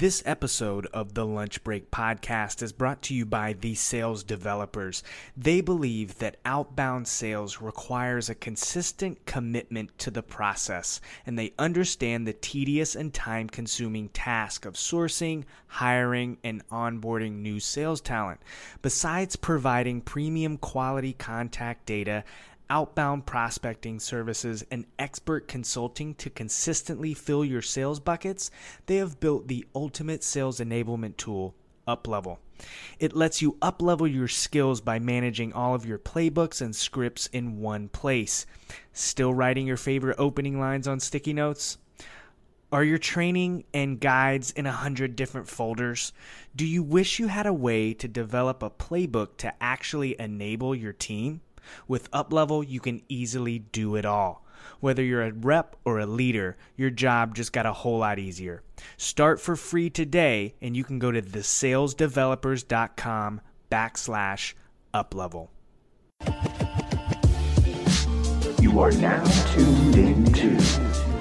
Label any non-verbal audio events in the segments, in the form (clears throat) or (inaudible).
This episode of the Lunch Break podcast is brought to you by the sales developers. They believe that outbound sales requires a consistent commitment to the process, and they understand the tedious and time consuming task of sourcing, hiring, and onboarding new sales talent. Besides providing premium quality contact data, outbound prospecting services, and expert consulting to consistently fill your sales buckets, they have built the ultimate sales enablement tool, UpLevel. It lets you uplevel your skills by managing all of your playbooks and scripts in one place. Still writing your favorite opening lines on sticky notes? Are your training and guides in a hundred different folders? Do you wish you had a way to develop a playbook to actually enable your team? With UpLevel, you can easily do it all. Whether you're a rep or a leader, your job just got a whole lot easier. Start for free today, and you can go to thesalesdevelopers.com backslash uplevel. You are now tuned into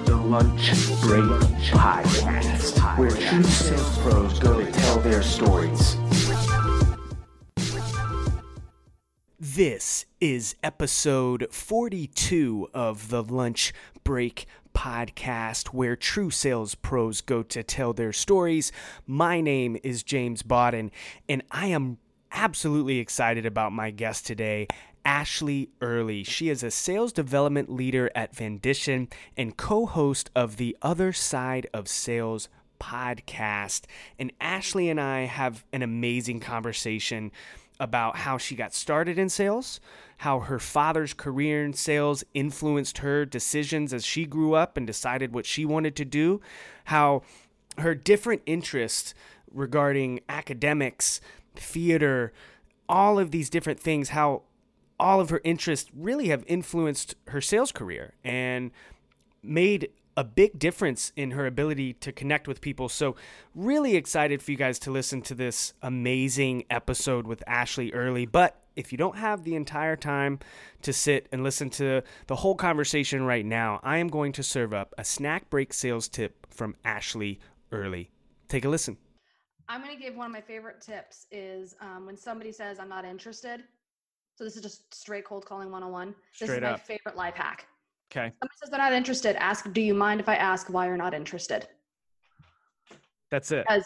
the Lunch Break Podcast, where true sales pros go to tell their stories. This is episode 42 of the Lunch Break podcast, where true sales pros go to tell their stories. My name is James Bodden, and I am absolutely excited about my guest today. Ashley Early. She is a sales development leader at Vendition and co host of the Other Side of Sales podcast. And Ashley and I have an amazing conversation about how she got started in sales, how her father's career in sales influenced her decisions as she grew up and decided what she wanted to do, how her different interests regarding academics, theater, all of these different things, how all of her interests really have influenced her sales career and made a big difference in her ability to connect with people. So, really excited for you guys to listen to this amazing episode with Ashley Early. But if you don't have the entire time to sit and listen to the whole conversation right now, I am going to serve up a snack break sales tip from Ashley Early. Take a listen. I'm going to give one of my favorite tips is um, when somebody says, I'm not interested. So, this is just straight cold calling 101. This Straight is my up. favorite life hack. Okay. Somebody says they're not interested. Ask, do you mind if I ask why you're not interested? That's it. Because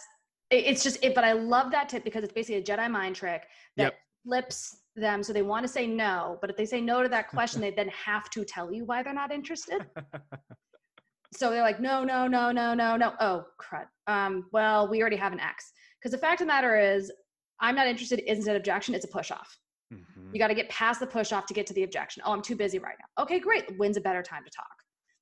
it's just it, but I love that tip because it's basically a Jedi mind trick that Yep. flips them so they want to say no, but if they say no to that question, they then have to tell you why they're not interested. (laughs) so they're like, no, no, no, no, no, no. Oh, crud. Um, well, we already have an X. Because the fact of the matter is, I'm not interested isn't an objection, it's a push off. You got to get past the push off to get to the objection. Oh, I'm too busy right now. Okay, great. When's a better time to talk?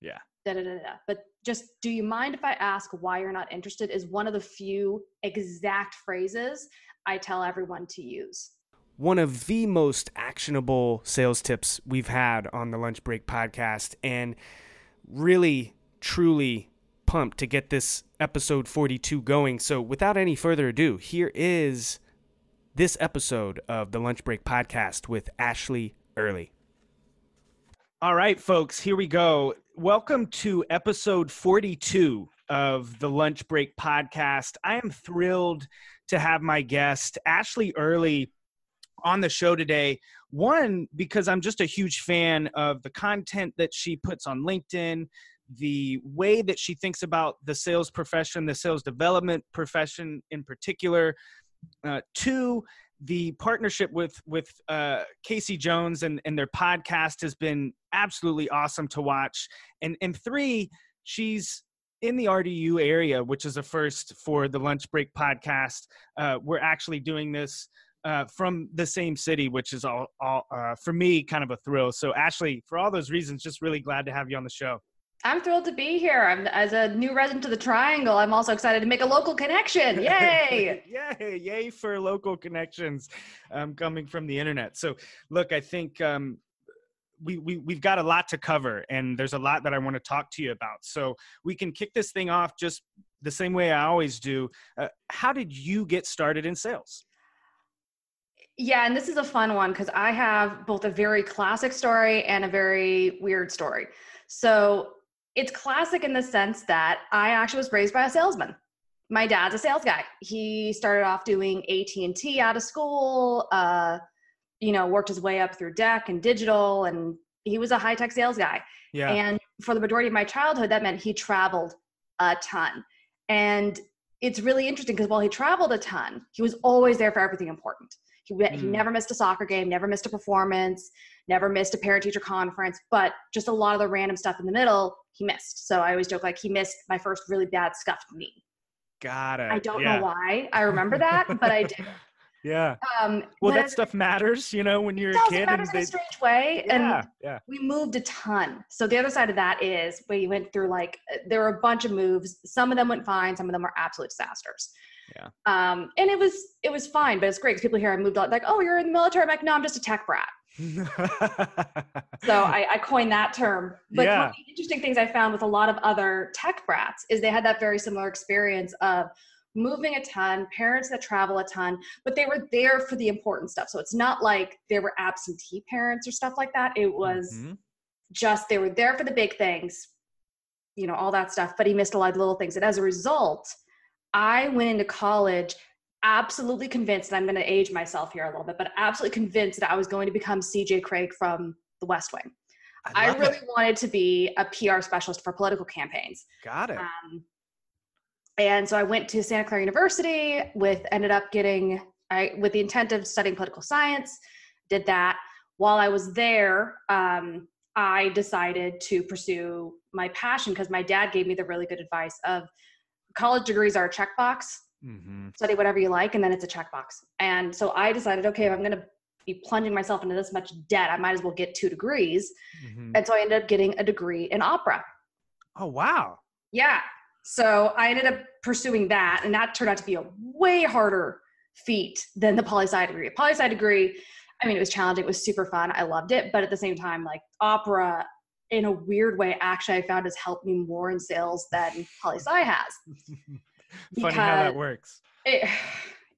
Yeah. Da, da, da, da. But just, do you mind if I ask why you're not interested? Is one of the few exact phrases I tell everyone to use. one of the most actionable sales tips we've had on the Lunch Break podcast, and really, truly pumped to get this episode 42 going. So, without any further ado, here is this episode of the Lunch Break podcast with Ashley Early. All right, folks, here we go. Welcome to episode 42 of the Lunch Break podcast. I am thrilled to have my guest, Ashley Early, on the show today. One, because I'm just a huge fan of the content that she puts on LinkedIn, the way that she thinks about the sales profession, the sales development profession in particular. Uh, two, the partnership with with uh, Casey Jones and, and their podcast has been absolutely awesome to watch. And and three, she's in the RDU area, which is a first for the Lunch Break podcast. Uh, we're actually doing this uh, from the same city, which is all, all uh, for me kind of a thrill. So, Ashley, for all those reasons, just really glad to have you on the show. I'm thrilled to be here. I'm, as a new resident of the Triangle, I'm also excited to make a local connection. (laughs) Yay! (laughs) yay! Yay for local connections um, coming from the internet. So, look, I think um, we, we we've got a lot to cover, and there's a lot that I want to talk to you about. So, we can kick this thing off just the same way I always do. Uh, how did you get started in sales? Yeah, and this is a fun one because I have both a very classic story and a very weird story. So it's classic in the sense that I actually was raised by a salesman. my dad's a sales guy. He started off doing AT&T out of school, uh, you know, worked his way up through DEC and digital and he was a high-tech sales guy. Yeah. And for the majority of my childhood, that meant he traveled a ton. And it's really interesting because while he traveled a ton, he was always there for everything important. He, he Mm. never missed a soccer game, never missed a performance, never missed a parent teacher conference, but just a lot of the random stuff in the middle, he missed. So I always joke like he missed my first really bad scuffed knee. Got it. I don't yeah. know why I remember that, but I (laughs) did. Yeah. Um, Well, that stuff matters, you know, when you're a kid. and in they, a strange way. yeah, And yeah. we moved a ton. So the other side of that is we went through like uh, there were a bunch of moves. Some of them went fine. Some of them were absolute disasters. Yeah. Um, and it was it was fine, but it's great because people here I moved on like, oh, you're in the military. I'm like, no, I'm just a tech brat. (laughs) So I, I coined that term. But one of the interesting things I found with a lot of other tech brats is they had that very similar experience of moving a ton, parents that travel a ton, but they were there for the important stuff. So it's not like they were absentee parents or stuff like that. It was Mhm. just they were there for the big things, you know, all that stuff, but he missed a lot of little things. And as a result, I went into college absolutely convinced, and I'm going to age myself here a little bit, but absolutely convinced that I was going to become CJ Cregg from the West Wing. I, love really it. wanted to be a PR specialist for political campaigns. got it. Um, and so I went to Santa Clara University with ended up getting I with the intent of studying political science. Did that while I was there. Um, I decided to pursue my passion because my dad gave me the really good advice of college degrees are a checkbox. Hmm Study whatever you like, and then it's a checkbox. And so I decided, okay, if I'm going to be plunging myself into this much debt, I might as well get two degrees. hmm And so I ended up getting a degree in opera. Oh wow. Yeah. So I ended up pursuing that, and that turned out to be a way harder feat than the poli sci degree. Poli sci degree, I mean, it was challenging. It was super fun. I loved it, but at the same time, like opera, in a weird way, actually, I found has helped me more in sales than poli sci has. (laughs) (laughs) Funny how that works.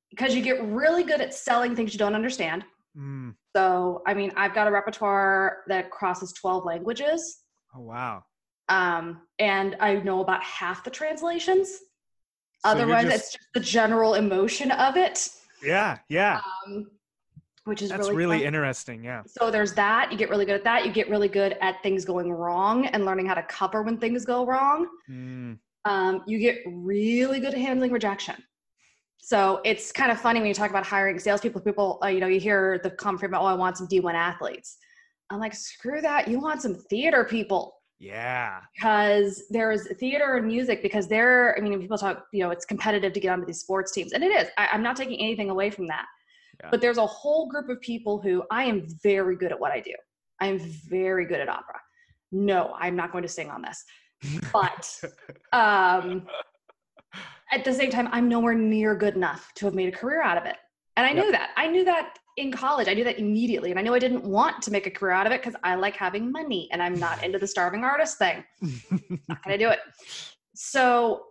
Because (sighs) you get really good at selling things you don't understand. Mm. So, I mean, I've got a repertoire that crosses 12 languages. Oh wow. um, and I know about half the translations. So Otherwise, just- it's just the general emotion of it, Yeah, yeah. um, which is That's really, really interesting. Yeah. So there's that. You get really good at that. You get really good at things going wrong and learning how to cover when things go wrong. Mm. Um, you get really good at handling rejection. So it's kind of funny when you talk about hiring salespeople. People, uh, you know, you hear the comment about, "Oh, I want some D1 athletes." I'm like, screw that. You want some theater people Yeah. because there's theater and music because they're i mean people talk you know it's competitive to get onto these sports teams and it is I, i'm not taking anything away from that Yeah. but there's a whole group of people who i am very good at what i do i am very good at opera no i'm not going to sing on this but um at the same time i'm nowhere near good enough to have made a career out of it and i Yep. knew that i knew that in college i knew that immediately and i knew i didn't want to make a career out of it because i like having money and i'm not into the starving artist thing not gonna do it. So,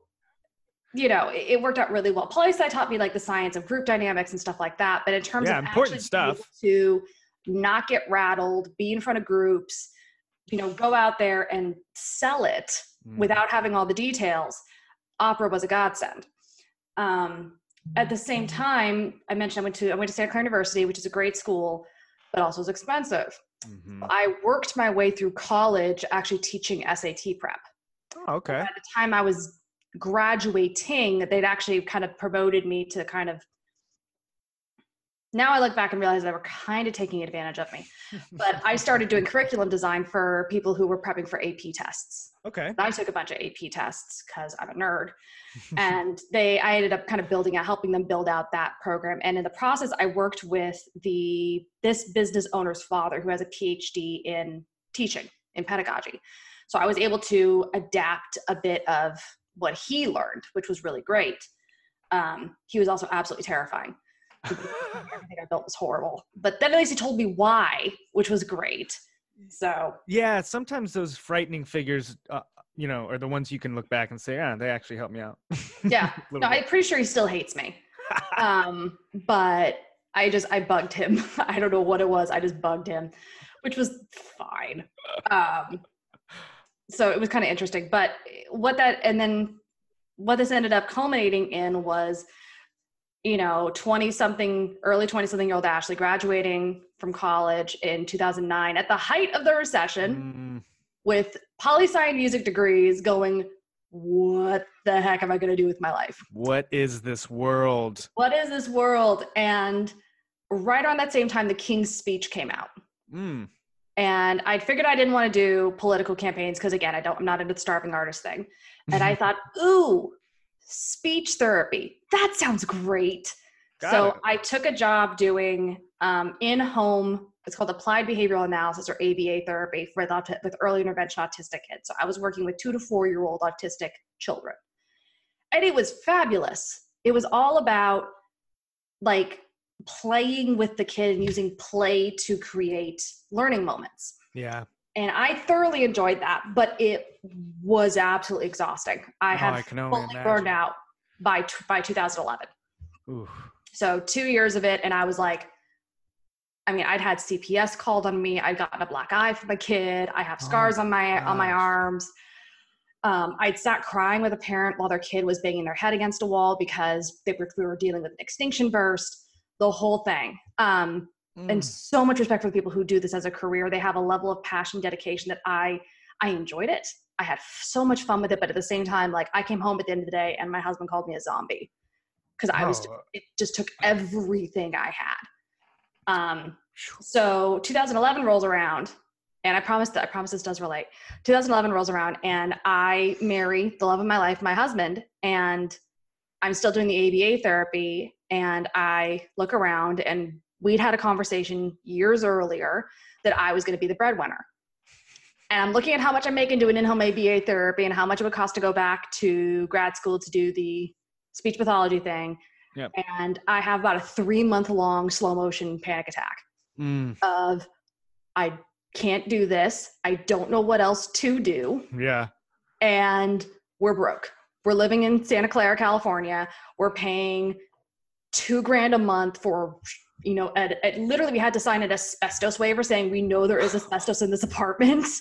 you know, it, it worked out really well. Poli sci taught me like the science of group dynamics and stuff like that. But in terms Yeah, of important stuff. able to not get rattled, be in front of groups, you know, go out there and sell it Mm. without having all the details, opera was a godsend. Um, at the same time, I mentioned I went to I went to Santa Clara University, which is a great school, but also is expensive. Mhm. I worked my way through college actually teaching SAT prep Oh, okay. at the time I was graduating, they'd actually kind of promoted me to kind of. Now I look back and realize they were kind of taking advantage of me. (laughs) But I started doing curriculum design for people who were prepping for AP tests. Okay. And I took a bunch of AP tests because I'm a nerd. (laughs) and they I ended up kind of building out, helping them build out that program. And in the process, I worked with the this business owner's father who has a PhD in teaching in pedagogy. So I was able to adapt a bit of what he learned, which was really great. Um, he was also absolutely terrifying. Everything I built was horrible, but then at least he told me why, which was great. So yeah, sometimes those frightening figures, uh, you know, are the ones you can look back and say, "Ah, they actually helped me out." (laughs) yeah, no, bit. I'm pretty sure he still hates me. (laughs) um, but I just I bugged him. (laughs) I don't know what it was. I just bugged him, which was fine. Um, so it was kind of interesting. But what that and then what this ended up culminating in was, you know, 20 something, early 20 something year old Ashley graduating from college in 2009 at the height of the recession Mm, with poli sci and music degrees going, what the heck am I going to do with my life? what is this world? What is this world? And right around that same time, the King's speech came out. Mm, And I figured I didn't want to do political campaigns because again, I don't I'm not into the starving artist thing. And I (laughs) thought, ooh, speech therapy. That sounds great. Got so it. I took a job doing um, in-home. It's called applied behavioral analysis or ABA therapy with with early intervention autistic kids. So I was working with two to four year old autistic children, and it was fabulous. It was all about like playing with the kid and using play to create learning moments yeah. And I thoroughly enjoyed that, but it was absolutely exhausting. I Oh, had I fully imagine. burned out by by 2011. Ooh. So two years of it, and I was like, I mean, I'd had CPS called on me. I'd gotten a black eye from my kid. I have Oh, scars on my on my arms. Um, I'd sat crying with a parent while their kid was banging their head against a wall because they were, we were dealing with an extinction burst. The whole thing. Um, and Mm, so much respect for the people who do this as a career. They have a level of passion dedication that i i enjoyed it. I had f- so much fun with it but at the same time like i came home at the end of the day and my husband called me a zombie because i was oh, it just took everything i had. Um so 2011 rolls around and i promise that i promise this does relate. 2011 rolls around and i marry the love of my life my husband and i'm still doing the aba therapy and i look around and we'd had a conversation years earlier that i was going to be the breadwinner and i'm looking at how much i'm making doing in-home aba therapy and how much it would cost to go back to grad school to do the speech pathology thing Yep. and i have about a three month long slow motion panic attack Mm, of I can't do this. I don't know what else to do. yeah. And we're broke. We're living in Santa Clara, California. We're paying two grand a month for, you know, at, at literally we had to sign an asbestos waiver saying we know there is asbestos in this apartment. (laughs)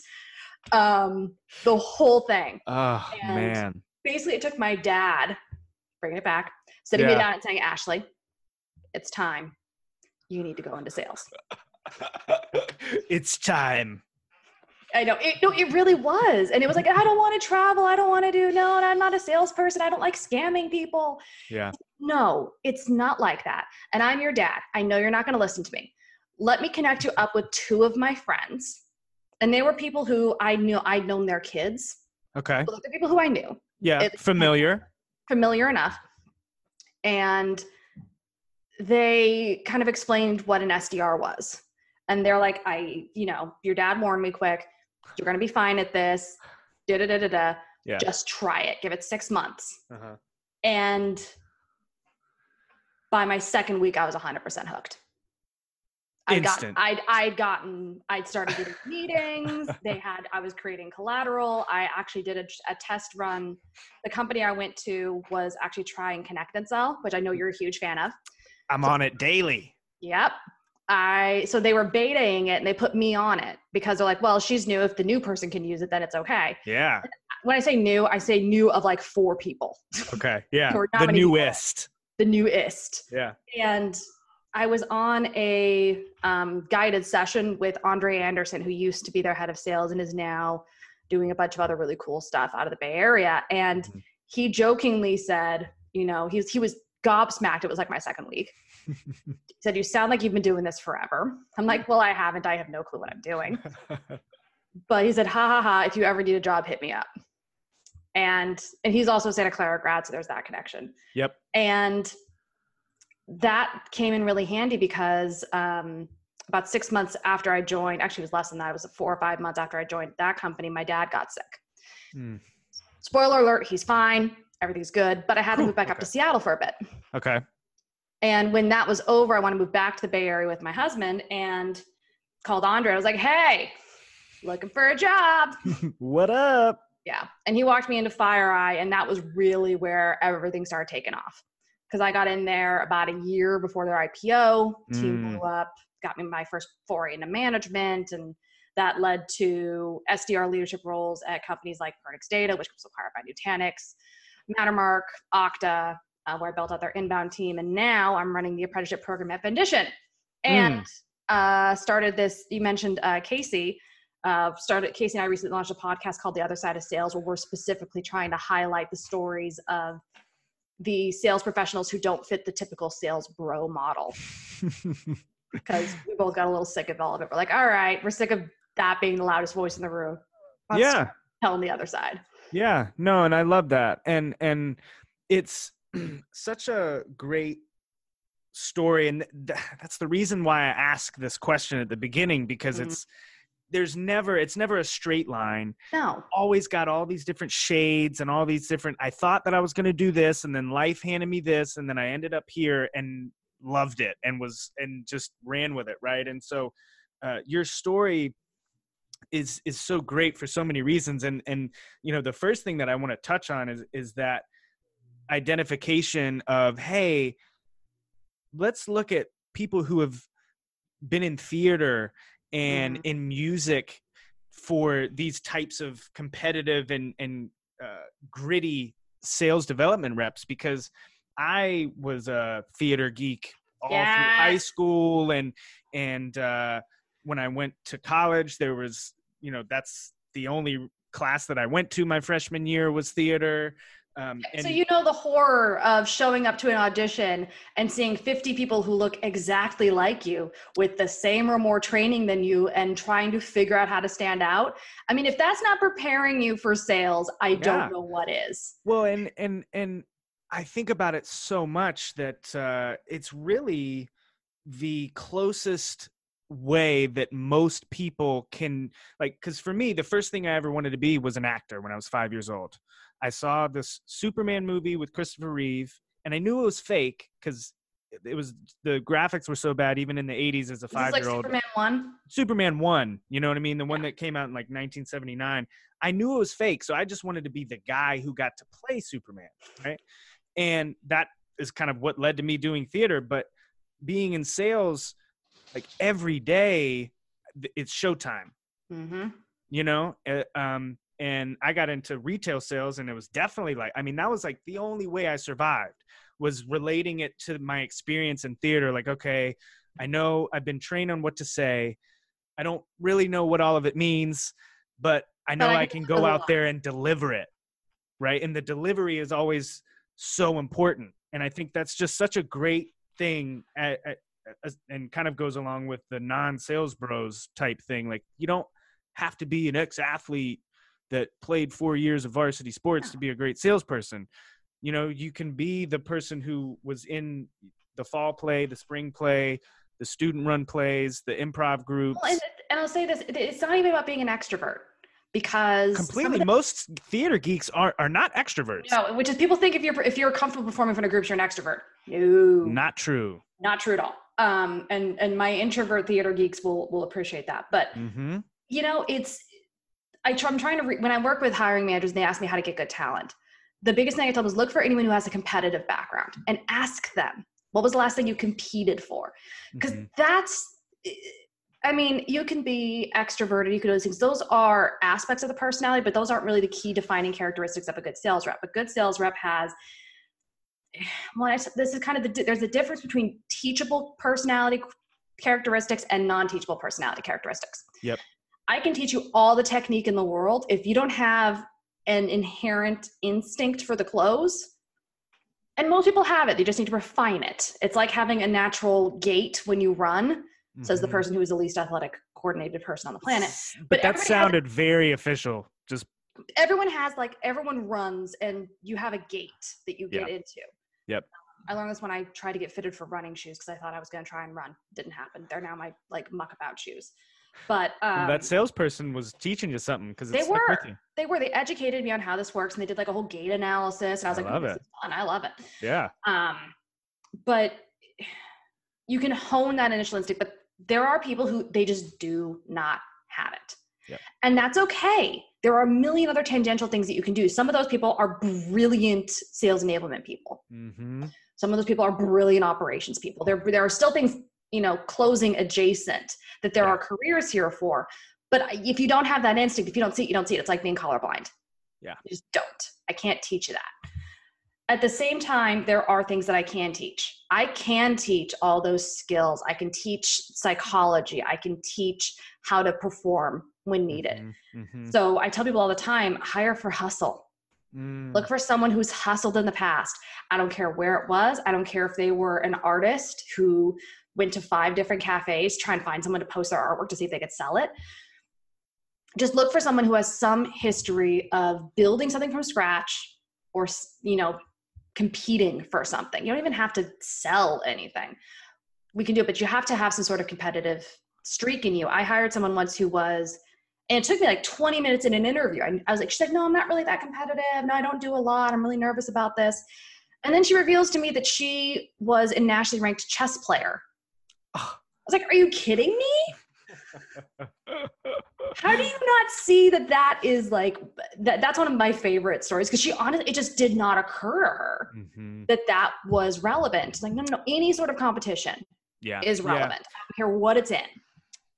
Um, the whole thing. Oh, And- man. Basically, it took my dad bringing it back, sitting me down and saying, Ashley, it's time. You need to go into sales. (laughs) it's time. I know it. No, it really was, and it was like I don't want to travel. I don't want to do. No, I'm not a salesperson. I don't like scamming people. Yeah. No, it's not like that. And I'm your dad. I know you're not going to listen to me. Let me connect you up with two of my friends, and they were people who I knew. I'd known their kids. Okay. So they're people who I knew, Yeah. It- Familiar. familiar enough, and they kind of explained what an SDR was. And they're like, I, you know, your dad warned me quick. You're going to be fine at this. Da da da da da. Yeah. Just try it. Give it six months. Uh-huh. And by my second week, I was 100% hooked. I'd gotten, Instant. I'd, I'd gotten, I'd started getting (laughs) meetings. They had, I was creating collateral. I actually did a, a test run. The company I went to was actually trying ConnectAndSell, which I know you're a huge fan of. I'm on it daily. Yep. I so they were betaing it and they put me on it because they're like, well, she's new. If the new person can use it, then it's okay. Yeah. When I say new, I say new of like four people, Okay. (laughs) Yeah. The newest. The newest. Yeah. And I was on a um, guided session with Andre Anderson, who used to be their head of sales and is now doing a bunch of other really cool stuff out of the Bay Area. And Mhm. he jokingly said, you know, he's he was gobsmacked. It was like my second week. (laughs) he said, "You sound like you've been doing this forever." I'm like, "Well, I haven't. I have no clue what I'm doing." (laughs) But he said, "Ha ha ha! If you ever need a job, hit me up." And and he's also a Santa Clara grad, so there's that connection. yep. And that came in really handy because um, about six months after I joined, actually, it was less than that. It was four or five months after I joined that company. My dad got sick. Hmm. Spoiler alert: he's fine. Everything's good. But I had to move back up to Seattle for a bit. Okay. And when that was over, I want to move back to the Bay Area with my husband and called Andre. I was like, hey, looking for a job. (laughs) what up? Yeah. And he walked me into FireEye, and that was really where everything started taking off. Because I got in there about a year before their IPO, team Mm. blew up, got me my first foray into management, and that led to SDR leadership roles at companies like PernixData, which was acquired by Nutanix, Mattermark, Okta, uh, where I built out their inbound team, and now I'm running the apprenticeship program at Vendition, and uh, started this. You mentioned uh, Casey. Uh, started Casey and I recently launched a podcast called The Other Side of Sales, where we're specifically trying to highlight the stories of the sales professionals who don't fit the typical sales bro model. (laughs) Because we both got a little sick of all of it. We're like, all right, we're sick of that being the loudest voice in the room. Let's yeah. tell on the other side. Yeah, no, and I love that. And and it's (clears throat) such a great story and th- that's the reason why I ask this question at the beginning because Mhm. it's there's never it's never a straight line. No. Always got all these different shades and all these different I thought that I was going to do this and then life handed me this and then I ended up here and loved it and was and just ran with it, right? And so uh, your story is is so great for so many reasons and and you know the first thing that i want to touch on is is that identification of hey let's look at people who have been in theater and Mhm. in music for these types of competitive and and uh, gritty sales development reps because i was a theater geek all through high school and and uh when I went to college, there was, you know, that's the only class that I went to my freshman year was theater. Um, so you know the horror of showing up to an audition and seeing 50 people who look exactly like you with the same or more training than you and trying to figure out how to stand out. I mean, if that's not preparing you for sales, I Yeah. don't know what is. well, and and and I think about it so much that uh, it's really the closest way that most people can like because for me the first thing i ever wanted to be was an actor when i was five years old i saw this superman movie with christopher reeve and i knew it was fake because it was the graphics were so bad even in the 80s as a five year old. Superman 1? Superman 1, you know what I mean? The one that came out in like 1979. I knew it was fake, so I just wanted to be the guy who got to play Superman, right? And that is kind of what led to me doing theater, but being in sales like every day it's showtime, Mm-hmm. you know? Uh, um and I got into retail sales and it was definitely like I mean that was like the only way I survived was relating it to my experience in theater like okay, I know I've been trained on what to say. I don't really know what all of it means, but I know But I I can go out there and deliver it. Right? And the delivery is always so important. And I think that's just such a great thing at, at, and kind of goes along with the non-sales bros type thing. Like you don't have to be an ex-athlete that played 4 years of varsity sports to be a great salesperson. You know, you can be the person who was in the fall play, the spring play, the student run plays, the improv groups. Well, and, and I'll say this it's not even about being an extrovert because Completely, the- most theater geeks are are not extroverts. no, which is people think if you're if you're comfortable performing in front of groups, you're an extrovert. No, Not true. not true at all. Um, and and my introvert theater geeks will will appreciate that. But hmm you know, it's I try, I'm trying to re- when I work with hiring managers, and they ask me how to get good talent. The biggest thing I tell them is look for anyone who has a competitive background and ask them what was the last thing you competed for, because Mhm. that's. I mean, you can be extroverted, you can do those things. Those are aspects of the personality, but those aren't really the key defining characteristics of a good sales rep. A good sales rep has (sighs) well, this is kind of the there's a difference between teachable personality characteristics and non-teachable personality characteristics. Yep. I can teach you all the technique in the world. If you don't have an inherent instinct for the close, and most people have it, they just need to refine it. It's like having a natural gait when you run, says the Mhm. person who is the least athletic coordinated person on the planet. But, But that has- sounded very official. Just everyone has like everyone runs and you have a gait that you get Yeah. into. Yep. I learned this when I tried to get fitted for running shoes because I thought I was going to try and run. Didn't happen. They're now my like muck about shoes. But um, that salesperson was teaching you something because they were. they were they educated me on how this works and they did like a whole gait analysis and I was I like, love "Oh, this it. is fun. I love it. Yeah. Um, but you can hone that initial instinct, but there are people who they just do not have it. Yep. And that's okay. There are a million other tangential things that you can do. Some of those people are brilliant sales enablement people. hmm Some of those people are brilliant operations people. There, there are still things, you know, closing adjacent that there are careers here for. But if you don't have that instinct, if you don't see it, you don't see it. It's like being colorblind. Yeah. You just don't. I can't teach you that. at the same time, there are things that I can teach. I can teach all those skills. I can teach psychology. I can teach how to perform when needed. Mhm, mhm. So I tell people all the time hire for hustle. Mm, Look for someone who's hustled in the past. I don't care where it was. I don't care if they were an artist who went to five different cafes trying to find someone to post their artwork to see if they could sell it. Just look for someone who has some history of building something from scratch or, you know, competing for something. You don't even have to sell anything. We can do it, but you have to have some sort of competitive streak in you. I hired someone once who was and it took me like 20 minutes in an interview. I, I was like, she's like, no, I'm not really that competitive. No, I don't do a lot. I'm really nervous about this. And then she reveals to me that she was a nationally ranked chess player. I was like, are you kidding me? How do you not see that that is like, that, that's one of my favorite stories because she honestly, it just did not occur to her mhm. that that was relevant. Like, no, no, no, any sort of competition Yeah. is yeah. relevant. I don't care what it's in.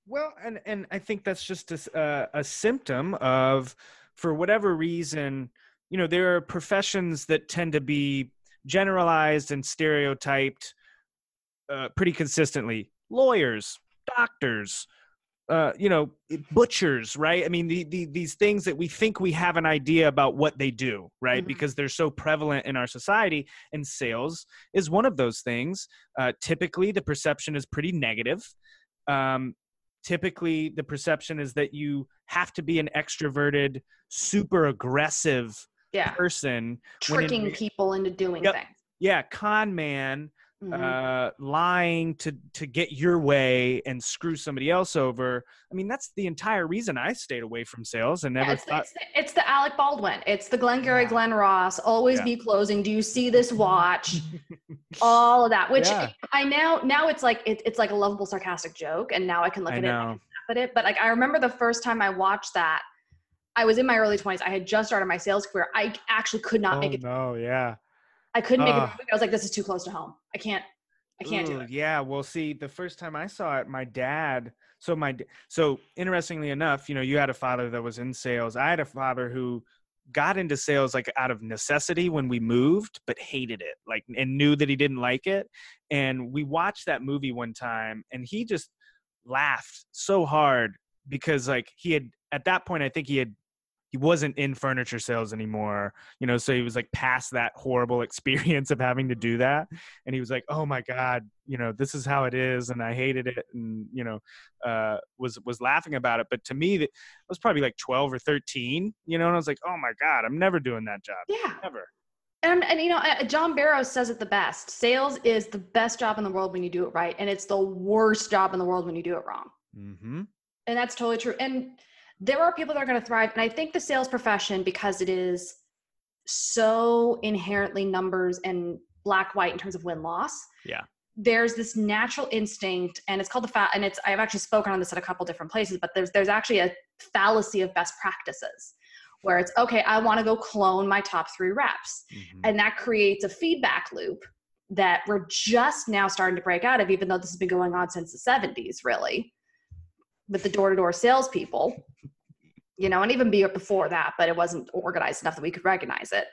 Well, and and I think that's just a, s- uh, a symptom of, for whatever reason, you know, there are professions that tend to be generalized and stereotyped uh, pretty consistently. Lawyers, doctors, uh, you know, butchers, right? I mean, the, the, these things that we think we have an idea about what they do, right? Mhm. Because they're so prevalent in our society. And sales is one of those things. Uh, typically, the perception is pretty negative. Um, typically, the perception is that you have to be an extroverted, super aggressive Yeah. person. when in Tricking people into doing Yep. things. Yeah, con man Mhm. uh, lying to to get your way and screw somebody else over. I mean, that's the entire reason I stayed away from sales and Yeah, never it's, thought. it's, the, it's the Alec Baldwin. It's the Glengarry Yeah. Glen Ross. Always Yeah. be closing. Do you see this (laughs) watch? All of that. Which Yeah. I now now it's like it, it's like a lovable sarcastic joke, and now I can look I at it and know. can laugh at it. But like I remember the first time I watched that, I was in my early twenties. I had just started my sales career. I actually could not Oh make it. no! Yeah. I couldn't make Ugh. it. I was like, this is too close to home. I can't. I can't do it. Yeah. Well, see, the first time I saw it, my dad. So my so interestingly enough, you know, you had a father that was in sales. I had a father who got into sales like out of necessity when we moved, but hated it, like and knew that he didn't like it. And we watched that movie one time, and he just laughed so hard because like he had at that point, I think he had he wasn't in furniture sales anymore you know so he was like past that horrible (laughs) experience of having to do that and he was like oh my god you know this is how it is and i hated it and you know uh was was laughing about it but to me that I was probably like 12 or 13 you know and i was like oh my god i'm never doing that job Yeah. never And, and you know, uh, John Barrows says it the best. Sales is the best job in the world when you do it right, and it's the worst job in the world when you do it wrong. mm-hmm And that's totally true. And there are people that are going to thrive. And I think the sales profession, because it is so inherently numbers and black white in terms of win loss. Yeah. There's this natural instinct, and it's called the fa- and it's I've actually spoken on this at a couple different places, but there's there's actually a fallacy of best practices where it's okay, I want to go clone my top three reps. Mm-hmm. And that creates a feedback loop that we're just now starting to break out of, even though this has been going on since the 70s, really, with the door to door salespeople, you know, and even be before that, but it wasn't organized enough that we could recognize it.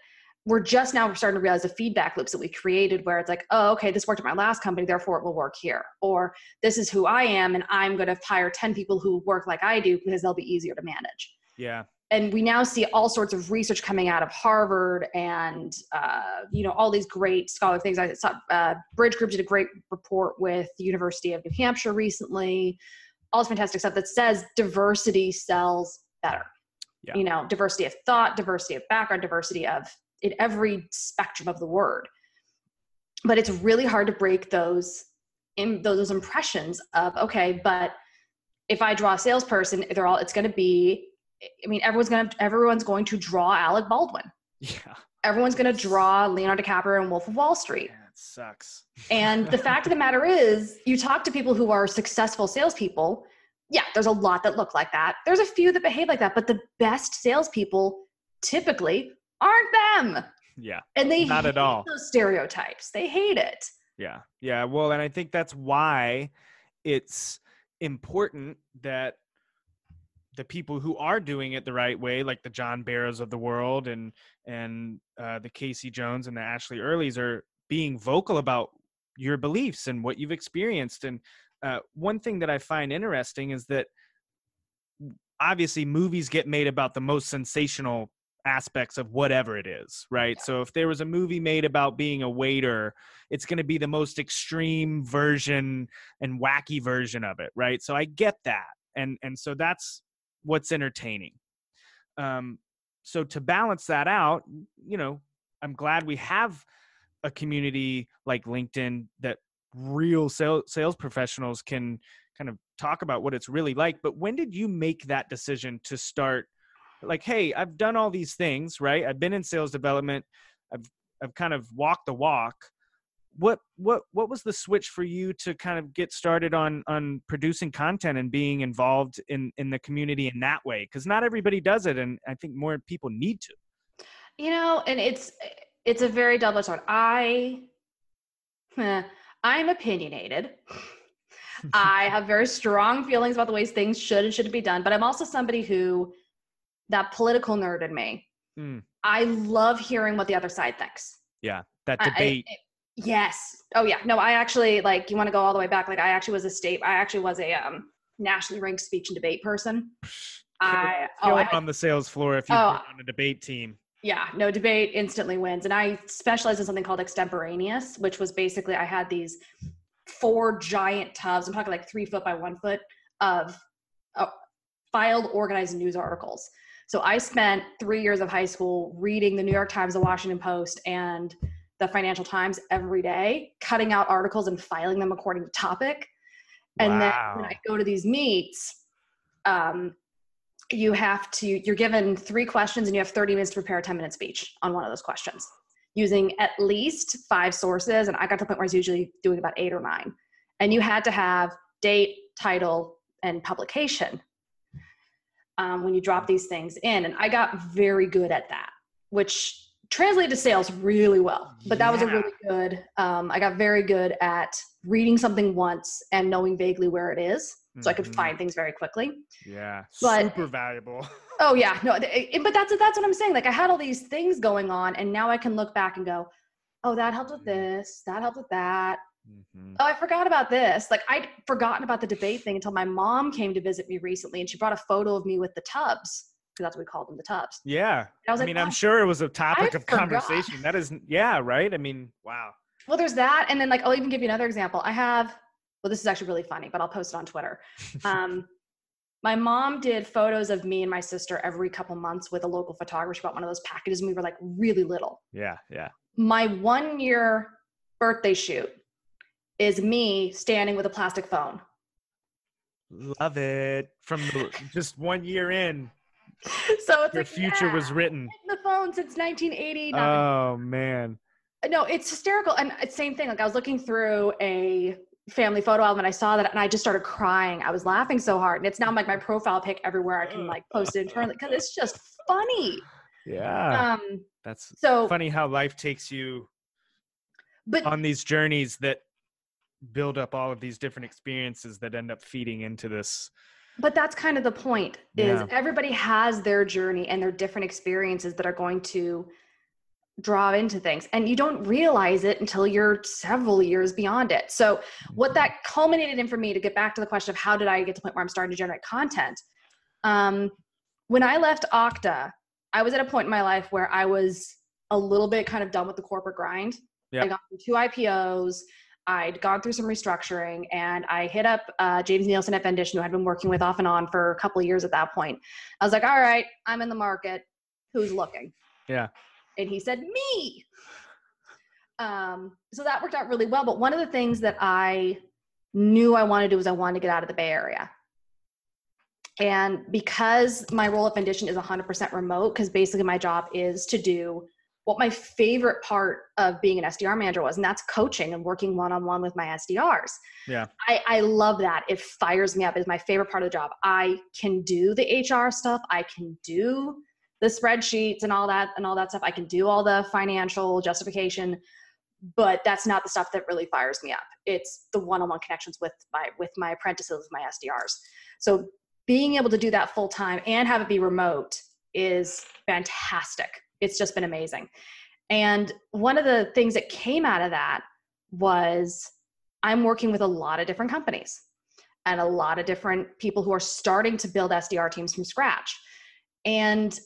We're just now starting to realize the feedback loops that we created where it's like, oh, okay, this worked at my last company, therefore it will work here. Or this is who I am, and I'm going to hire 10 people who work like I do because they'll be easier to manage yeah and we now see all sorts of research coming out of Harvard and uh, you know all these great scholar things. I saw uh, Bridge Group did a great report with the University of New Hampshire recently. All this fantastic stuff that says diversity sells better. Yeah. You know, diversity of thought, diversity of background, diversity of in every spectrum of the word. But it's really hard to break those in those impressions of okay, but if I draw a salesperson, they're all it's going to be I mean, everyone's gonna everyone's going to draw Alec Baldwin. yeah Everyone's gonna draw Leonardo DiCaprio and Wolf of Wall Street. Sucks And the fact of the matter is, you talk to people who are successful salespeople. Yeah, there's a lot that look like that. There's a few that behave like that, but the best salespeople typically aren't them. yeah And they Not at all. those stereotypes. They hate it. Yeah. Yeah. Well, and I think that's why it's important that the people who are doing it the right way, like the John Barrows of the world and and uh, the Casey Jones and the Ashley Earleys, are being vocal about your beliefs and what you've experienced. And uh, one thing that I find interesting is that obviously movies get made about the most sensational aspects of whatever it is, right? Yeah. So if there was a movie made about being a waiter, it's going to be the most extreme version and wacky version of it, right? So I get that. And and so that's what's entertaining. Um so to balance that out, you know, I'm glad we have a community like LinkedIn that real sales sales professionals can kind of talk about what it's really like. But when did you make that decision to start like, hey, I've done all these things, right? I've been in sales development. I've I've kind of walked the walk. What what what was the switch for you to kind of get started on on producing content and being involved in in the community in that way? Because not everybody does it, and I think more people need to. You know, and it's eh, it's a very double sword. I (laughs) I'm opinionated. (laughs) I have very strong feelings about the ways things should and shouldn't be done, but I'm also somebody who that political nerd in me. Mm. I love hearing what the other side thinks. Yeah, that debate. I, I, yes. Oh yeah. No, I actually like. You want to go all the way back? Like I actually was a state. I actually was a um, nationally ranked speech and debate person. (laughs) I oh, I, on the sales floor if you're oh, on a debate team. Yeah, no debate instantly wins. And I specialized in something called extemporaneous, which was basically I had these four giant tubs. I'm talking like three foot by one foot of uh, filed, organized news articles. So I spent three years of high school reading the New York Times, the Washington Post, and the Financial Times every day, cutting out articles and filing them according to topic. And wow. then when I go to these meets, um, you have to, you're given three questions and you have 30 minutes to prepare a 10 minute speech on one of those questions using at least five sources. And I got to the point where I was usually doing about eight or nine. And you had to have date, title, and publication um, when you drop these things in. And I got very good at that, which translated to sales really well. But that yeah. was a really good, um, I got very good at reading something once and knowing vaguely where it is. So mm-hmm. I could mm-hmm. find things very quickly. Yeah, but, super valuable. (laughs) oh yeah, no, it, but that's that's what I'm saying. Like I had all these things going on, and now I can look back and go, "Oh, that helped with mm-hmm. this. That helped with that. Mm-hmm. Oh, I forgot about this. Like I'd forgotten about the debate thing until my mom came to visit me recently and she brought a photo of me with the tubs because that's what we called them, the tubs. Yeah. I, was I like, mean, I'm sure it was a topic I of forgot. conversation. That is, yeah, right. I mean, wow. Well, there's that. And then like, I'll even give you another example. I have, well, this is actually really funny, but I'll post it on Twitter. (laughs) Um, my mom did photos of me and my sister every couple months with a local photographer. She bought one of those packages and we were like really little. Yeah. Yeah. My one year birthday shoot is me standing with a plastic phone. Love it. From the, just one year in. (laughs) So it's your like, future yeah, was written. The phone since 1980. Oh man. No, it's hysterical. And it's same thing. Like I was looking through a family photo album and I saw that and I just started crying. I was laughing so hard. And it's now like my profile pic everywhere. I can like post it internally because it's just funny. Yeah. Um that's so funny how life takes you but on these journeys that build up all of these different experiences that end up feeding into this but that's kind of the point is yeah. everybody has their journey and their different experiences that are going to draw into things and you don't realize it until you're several years beyond it so what that culminated in for me to get back to the question of how did i get to the point where i'm starting to generate content um, when i left okta i was at a point in my life where i was a little bit kind of done with the corporate grind yeah. i got through two ipos I'd gone through some restructuring and I hit up uh, James Nielsen at Vendition, who I'd been working with off and on for a couple of years at that point. I was like, all right, I'm in the market. Who's looking? Yeah. And he said, me. Um, so that worked out really well. But one of the things that I knew I wanted to do was I wanted to get out of the Bay Area. And because my role at Vendition is 100% remote, because basically my job is to do what my favorite part of being an SDR manager was, and that's coaching and working one on one with my SDRs. Yeah. I, I love that. It fires me up. It's my favorite part of the job. I can do the HR stuff. I can do the spreadsheets and all that and all that stuff. I can do all the financial justification, but that's not the stuff that really fires me up. It's the one-on-one connections with my with my apprentices, my SDRs. So being able to do that full time and have it be remote is fantastic. It's just been amazing. And one of the things that came out of that was I'm working with a lot of different companies and a lot of different people who are starting to build SDR teams from scratch. And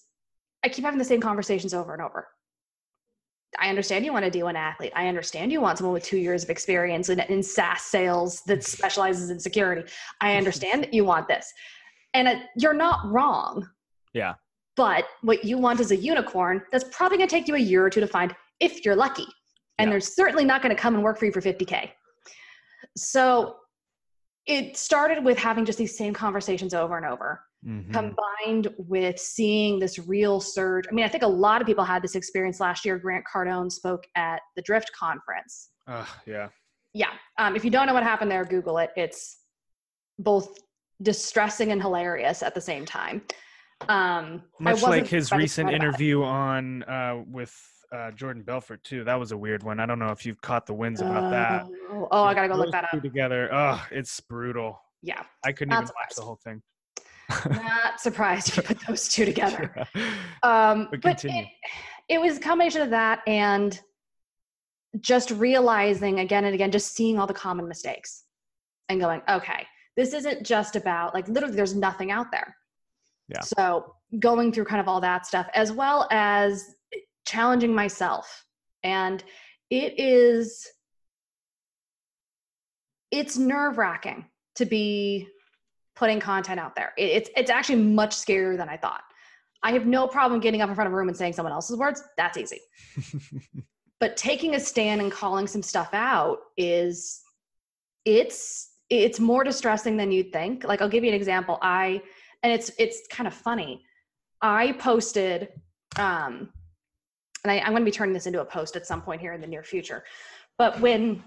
I keep having the same conversations over and over. I understand you want to do an athlete. I understand you want someone with two years of experience in, in SaaS sales that (laughs) specializes in security. I (laughs) understand that you want this. And it, you're not wrong. Yeah. But what you want is a unicorn that's probably going to take you a year or two to find if you're lucky. And Yeah. they're certainly not going to come and work for you for 50K. So it started with having just these same conversations over and over Mhm. combined with seeing this real surge. I mean, I think a lot of people had this experience last year. Grant Cardone spoke at the Drift conference. Ugh, yeah. Yeah. Um, if you don't know what happened there, Google it. It's both distressing and hilarious at the same time. Um, Much like his recent write about it. interview on uh, with uh, Jordan Belfort too. That was a weird one. I don't know if you've caught the winds about that. Oh, oh, I gotta go look that up. Together, oh, it's brutal. Yeah, I couldn't Not even watch the whole thing. Not surprised you put those two (laughs) together. Yeah. Um, But but it, it was a combination of that and just realizing again and again, just seeing all the common mistakes and going, okay, this isn't just about like literally there's nothing out there. Yeah. So going through kind of all that stuff as well as challenging myself. And it is, it's nerve wracking to be putting content out there. It- It's, it's actually much scarier than I thought. I have no problem getting up in front of a room and saying someone else's words. That's easy. (laughs) but taking a stand and calling some stuff out is it's it's more distressing than you'd think. Like I'll give you an example. I and it's it's kind of funny. I posted um and I, I'm going to be turning this into a post at some point here in the near future. But when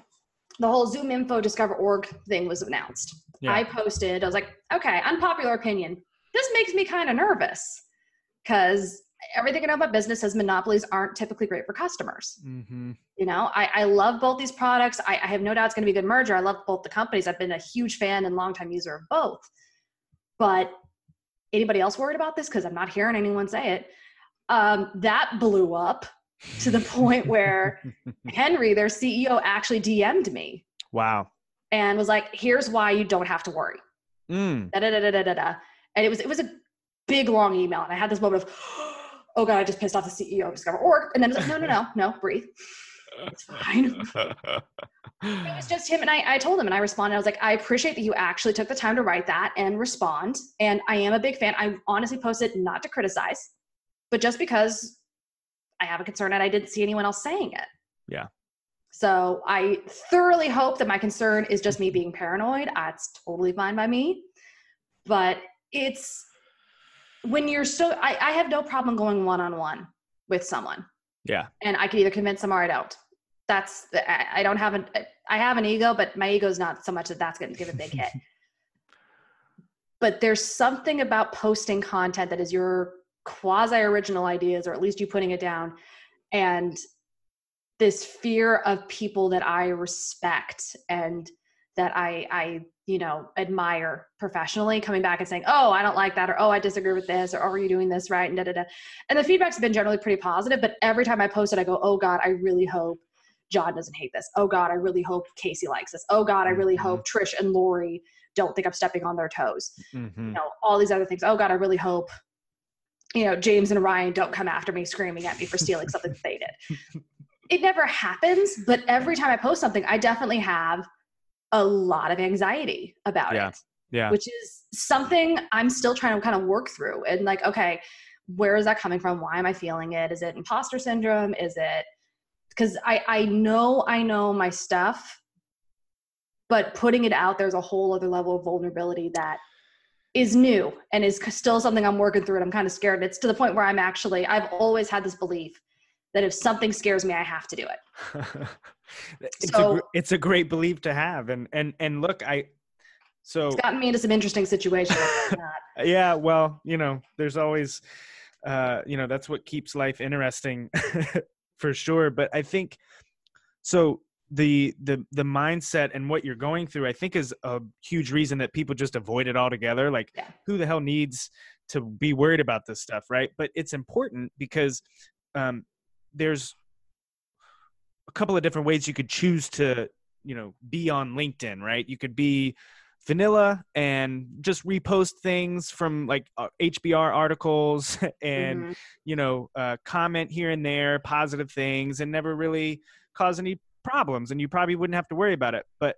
the whole ZoomInfo discover org thing was announced, Yeah. I posted, I was like, okay, unpopular opinion. This makes me kind of nervous because everything I know about business says monopolies aren't typically great for customers. hmm You know, I, I love both these products. I, I have no doubt it's going to be a good merger. I love both the companies. I've been a huge fan and longtime user of both. But anybody else worried about this? Because I'm not hearing anyone say it. Um, that blew up to the point where (laughs) Henry, their CEO, actually DM'd me Wow. and was like, "Here's why you don't have to worry." Mm. da da da da da da. And it was it was a big long email, and I had this moment of, (gasps) oh god, I just pissed off the CEO of DiscoverOrg, and then I was like, no, no, no, no, breathe, it's fine. (laughs) It was just him, and I I told him, and I responded. I was like, I appreciate that you actually took the time to write that and respond, and I am a big fan. I honestly posted not to criticize, but just because I have a concern and I didn't see anyone else saying it. Yeah. So I thoroughly hope that my concern is just me being paranoid. That's totally fine by me. But it's when you're so I, I have no problem going one on one with someone. Yeah. And I can either convince them or I don't. That's the, I, I don't have an I have an ego, but my ego is not so much that that's going to give a big hit. (laughs) but there's something about posting content that is your quasi original ideas, or at least you putting it down, and this fear of people that I respect and that I I you know admire professionally coming back and saying, "Oh, I don't like that," or "Oh, I disagree with this," or "Oh, are you doing this right?" and da da da. And the feedback's been generally pretty positive, but every time I post it, I go, "Oh God, I really hope John doesn't hate this. Oh God, I really hope Casey likes this. Oh God, I really hope Trish and Lori don't think I'm stepping on their toes. hmm You know, all these other things. Oh God, I really hope, you know, James and Ryan don't come after me screaming at me for stealing something that they did. (laughs) It never happens, but every time I post something, I definitely have a lot of anxiety about Yeah. it Yeah. which is something I'm still trying to kind of work through. And like, okay, where is that coming from? Why am I feeling it? Is it imposter syndrome? Is it because I I know I know my stuff, but putting it out there's a whole other level of vulnerability that is new and is still something I'm working through. And I'm kind of scared. It's to the point where I'm actually I've always had this belief that if something scares me, I have to do it. (laughs) it's, a, So- gr- it's a great belief to have, and and and look, I so It's gotten me into some interesting situations. (laughs) yeah well you know there's always uh you know that's what keeps life interesting (laughs) for sure but i think so the the the mindset and what you're going through i think is a huge reason that people just avoid it altogether like Yeah. who the hell needs to be worried about this stuff right but it's important because um there's a couple of different ways you could choose to you know be on linkedin right you could be vanilla and just repost things from like uh, hbr articles (laughs) and Mhm. you know uh, comment here and there positive things and never really cause any problems and you probably wouldn't have to worry about it. But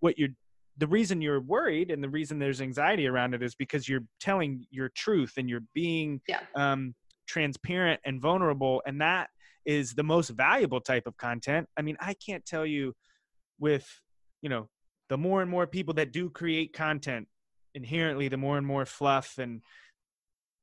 what you're the reason you're worried and the reason there's anxiety around it is because you're telling your truth and you're being Yeah. um, transparent and vulnerable. And that is the most valuable type of content. I mean i can't tell you with you know the more and more people that do create content inherently the more and more fluff and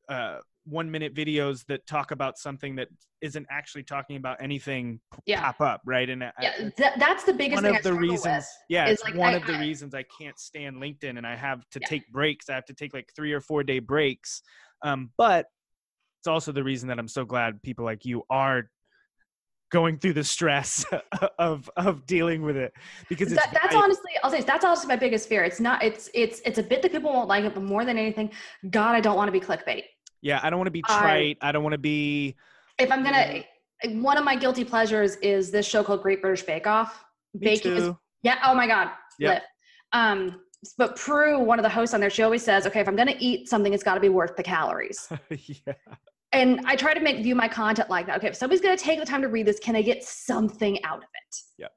uh, one minute videos that talk about something that isn't actually talking about anything Yeah. pop up right and I- Yeah, that, that's the biggest one of I the reasons yeah it's like, one I- of the I- reasons i can't stand linkedin and i have to Yeah. take breaks i have to take like three or four day breaks um, but it's also the reason that i'm so glad people like you are going through the stress (laughs) of of dealing with it because it's That, that's honestly, I'll say that's honestly my biggest fear. It's not, it's, it's, it's a bit that people won't like it, but more than anything, God, I don't want to be clickbait. Yeah i don't want to be trite i don't want to be If I'm gonna, one of my guilty pleasures is this show called Great British Bake Off. me Baking is. Yeah. Oh my God. Lit. Um, but Prue, one of the hosts on there, she always says, okay, if I'm going to eat something, it's got to be worth the calories. (laughs) yeah and I try to make view my content like that. Okay, if somebody's going to take the time to read this, can I get something out of it? Yeah.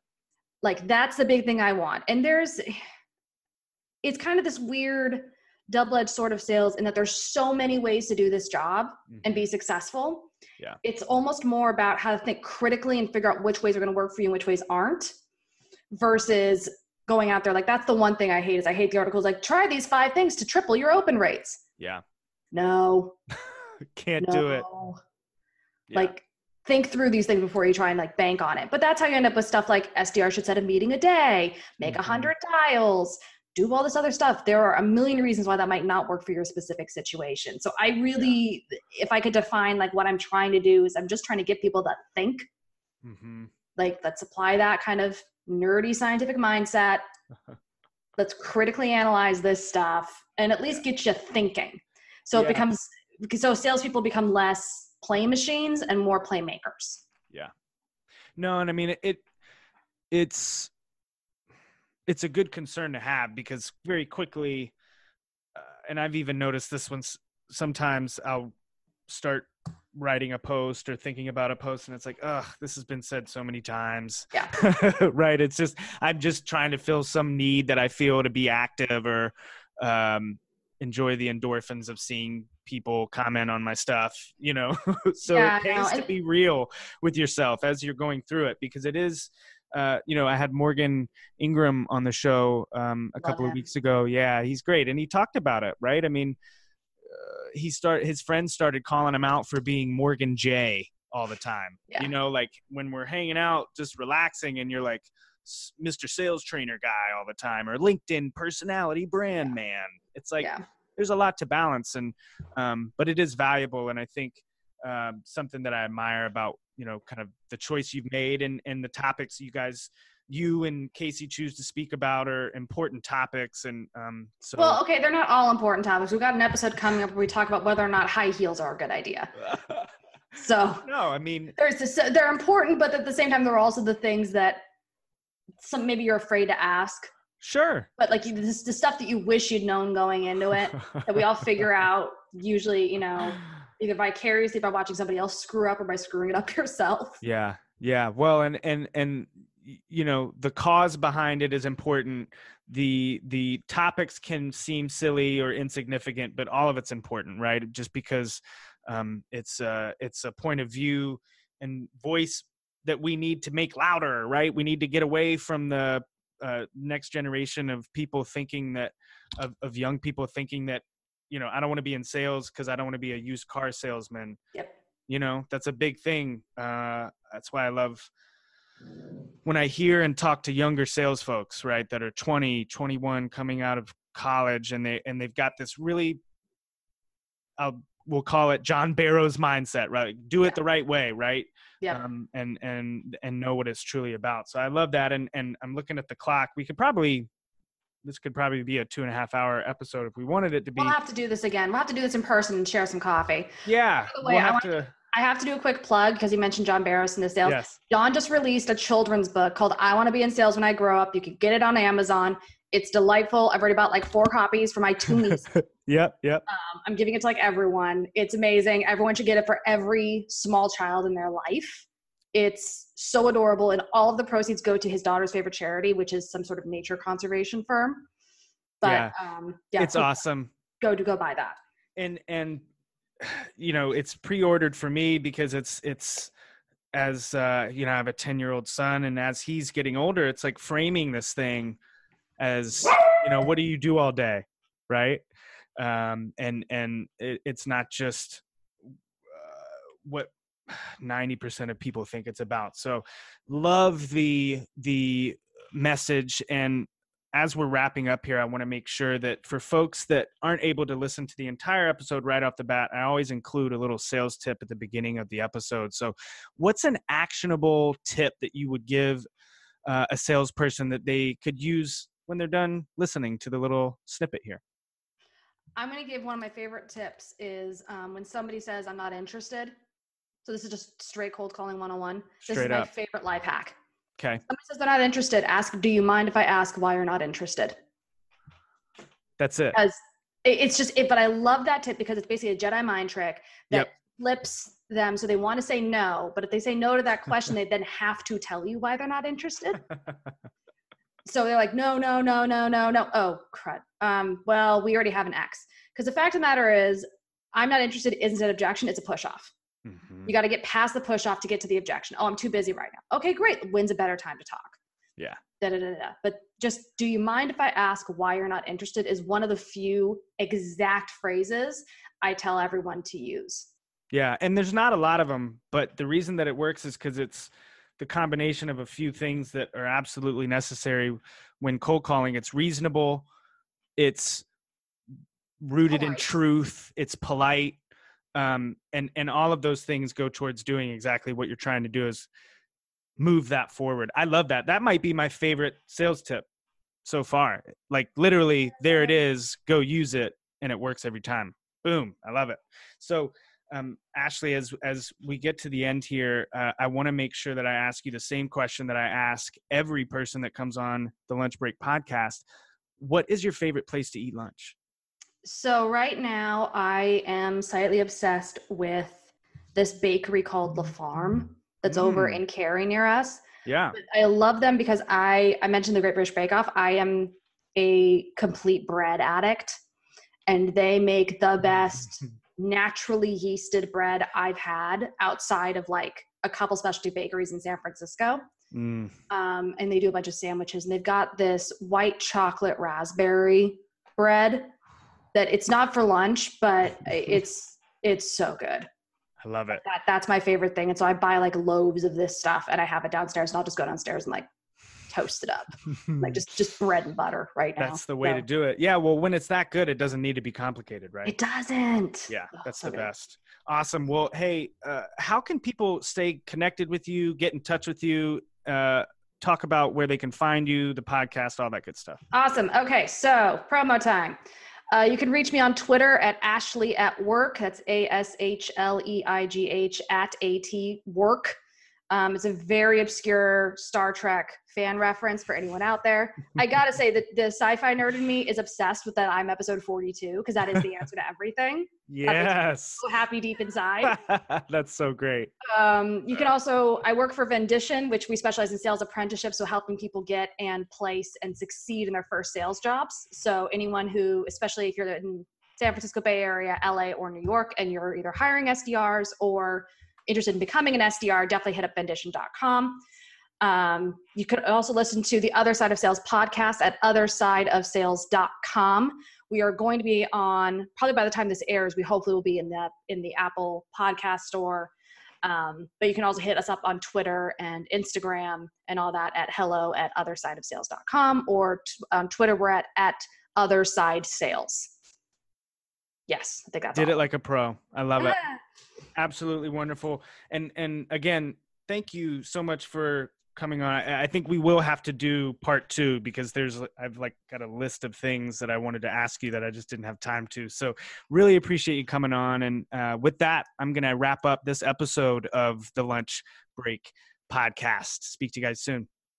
Like that's the big thing I want. And there's, it's kind of this weird double-edged sword of sales in that there's so many ways to do this job and be successful. Yeah. It's almost more about how to think critically and figure out which ways are going to work for you and which ways aren't versus going out there like that's the one thing I hate is I hate the articles like try these five things to triple your open rates. yeah No. (laughs) can't no. do it Yeah. Like think through these things before you try and like bank on it. But that's how you end up with stuff like SDR should set a meeting a day, make a Mhm. hundred dials, do all this other stuff. There are a million reasons why that might not work for your specific situation. So I really, if I could define like what I'm trying to do is I'm just trying to get people that think, hmm like let's apply that kind of nerdy scientific mindset. (laughs) let's critically analyze this stuff and at least get you thinking. So Yeah. it becomes so salespeople become less play machines and more playmakers. Yeah. No, and I mean it, it it's it's a good concern to have because very quickly uh, and I've even noticed this one s- sometimes I'll start writing a post or thinking about a post and it's like, ugh, this has been said so many times. Yeah. (laughs) right. It's just I'm just trying to fill some need that I feel to be active or um enjoy the endorphins of seeing people comment on my stuff, you know. (laughs) so Yeah, it pays to be real with yourself as you're going through it because it is uh, you know, I had Morgan Ingram on the show um, a Love couple of weeks ago. Yeah, he's great, and he talked about it, right? I mean, uh, he start his friends started calling him out for being Morgan J all the time. Yeah. You know, like when we're hanging out, just relaxing, and you're like Mr. Sales Trainer guy all the time, or LinkedIn personality brand man. It's like yeah. there's a lot to balance, and um, but it is valuable, and I think um, something that I admire about you know kind of the choice you've made and and the topics you guys you and Casey choose to speak about are important topics, and um, so Well, okay, they're not all important topics. We've got an episode coming up where we talk about whether or not high heels are a good idea. (laughs) So no, I mean there's this, they're important, but at the same time, they're also the things that some maybe you're afraid to ask. sure. But like you- this, the stuff that you wish you'd known going into it, that we all figure (laughs) out. Usually, you know, either vicariously by watching somebody else screw up or by screwing it up (laughs) yourself. Yeah, yeah. Well, and and and you know the cause behind it is important. The the topics can seem silly or insignificant, but all of it's important, right? Just because um, it's it's a point of view and voice that we need to make louder, right? We need to get away from the uh, next generation of people thinking that of, of young people thinking that you know I don't want to be in sales because I don't want to be a used car salesman Yep. you know that's a big thing uh, that's why i love when i hear and talk to younger sales folks right that are 20 21 coming out of college and they and they've got this really i'll we'll call it John Barrows' mindset, right? Do it Yeah. the right way, right? Yep. Um, and and and know what it's truly about. So I love that. And and I'm looking at the clock. We could probably this could probably be a two and a half hour episode if we wanted it to be. We'll have to do this again. We'll have to do this in person and share some coffee. yeah, the way, we'll I have want- to. I have to do a quick plug because you mentioned John Barrows in the sales. Yes. John just released a children's book called I Want to Be in Sales When I Grow Up. You can get it on Amazon. It's delightful. I've already bought like four copies for my two nieces. (laughs) Yep. Yep. Um, I'm giving it to like everyone. It's amazing. Everyone should get it for every small child in their life. It's so adorable, and all of the proceeds go to his daughter's favorite charity, which is some sort of nature conservation firm. But Yeah. um, yeah, it's so awesome. Go to go buy that. and and (sighs) you know it's pre-ordered for me because it's it's as uh you know i have a 10 year old son and as he's getting older it's like framing this thing as you know what do you do all day right um and and it, it's not just uh, what 90% of people think it's about so love the the message and as we're wrapping up here, I want to make sure that for folks that aren't able to listen to the entire episode right off the bat, I always include a little sales tip at the beginning of the episode. So, what's an actionable tip that you would give uh, a salesperson that they could use when they're done listening to the little snippet here? I'm going to give one of my favorite tips is um, when somebody says, I'm not interested. So this is just straight cold calling 101. This Straight is my up. favorite life hack. Okay, Somebody says they're not interested. Ask, do you mind if I ask why you're not interested? that's it. Because it's just it, but I love that tip because it's basically a Jedi mind trick that Yep. flips them so they want to say no, but if they say no to that question, they then have to tell you why they're not interested. (laughs) so they're like, no, no, no, no, no, no. Oh, crud. Um, well, we already have an X. Because the fact of the matter is, I'm not interested isn't an objection, it's a push off. Mhm. You got to get past the push off to get to the objection. Oh, I'm too busy right now. Okay, great. When's a better time to talk? Yeah. Da, da, da, da. But just, do you mind if I ask why you're not interested? Is one of the few exact phrases I tell everyone to use. Yeah, and there's not a lot of them, but the reason that it works is because it's the combination of a few things that are absolutely necessary when cold calling. It's reasonable, it's rooted in truth, it's polite, um, and and all of those things go towards doing exactly what you're trying to do is move that forward. I love that. That might be my favorite sales tip so far. Like literally, there it is. Go use it, and it works every time. Boom! I love it. So um, Ashleigh, as as we get to the end here, uh, I want to make sure that I ask you the same question that I ask every person that comes on the Lunch Break podcast. What is your favorite place to eat lunch? So right now I am slightly obsessed with this bakery called La Farm that's over Mm. in Cary near us. Yeah, But I love them because I I mentioned the Great British Bake Off. I am a complete bread addict, and they make the best (laughs) naturally yeasted bread I've had outside of like a couple specialty bakeries in San Francisco. Mm, Um, and they do a bunch of sandwiches, and they've got this white chocolate raspberry bread that it's not for lunch, but (laughs) it's it's so good. I love it. That that's my favorite thing. And so I buy like loaves of this stuff and I have it downstairs and I'll just go downstairs and like toast it up. Like just just bread and butter right now. that's the way So, to do it. Yeah, well, when it's that good, it doesn't need to be complicated, right? It doesn't. Yeah, Oh, that's so the good. best. Awesome. Well, hey, uh, how can people stay connected with you, get in touch with you, uh, talk about where they can find you, the podcast, all that good stuff? Awesome. Okay, so promo time. Uh, you can reach me on Twitter at Ashleigh at Work. That's A S H L E I G H at A T Work. Um, it's a very obscure Star Trek fan reference for anyone out there. I gotta say that the sci-fi nerd in me is obsessed with that I'm episode 42 because that is the answer to everything. (laughs) Yes. So happy deep inside. (laughs) that's so great. Um, you can also, I work for Vendition, which we specialize in sales apprenticeships, so helping people get and place and succeed in their first sales jobs. So anyone who, especially if you're in San Francisco Bay Area, LA, or New York, and you're either hiring SDRs or interested in becoming an SDR, definitely hit up vendition.com. Um, you could also listen to the Other Side of Sales podcast at othersideofsales.com. We are going to be on probably by the time this airs, we hopefully will be in the in the Apple podcast store. Um, but you can also hit us up on Twitter and Instagram and all that at hello at othersideofsales.com or t- on Twitter we're at at other side sales. Yes, I think that's Did all. it like a pro. I love it. Ah, Absolutely wonderful. And and again, thank you so much for coming on. I, I think we will have to do part two because there's I've like got a list of things that I wanted to ask you that I just didn't have time to. So really appreciate you coming on. And uh, with that, I'm gonna wrap up this episode of the Lunch Break podcast. Speak to you guys soon.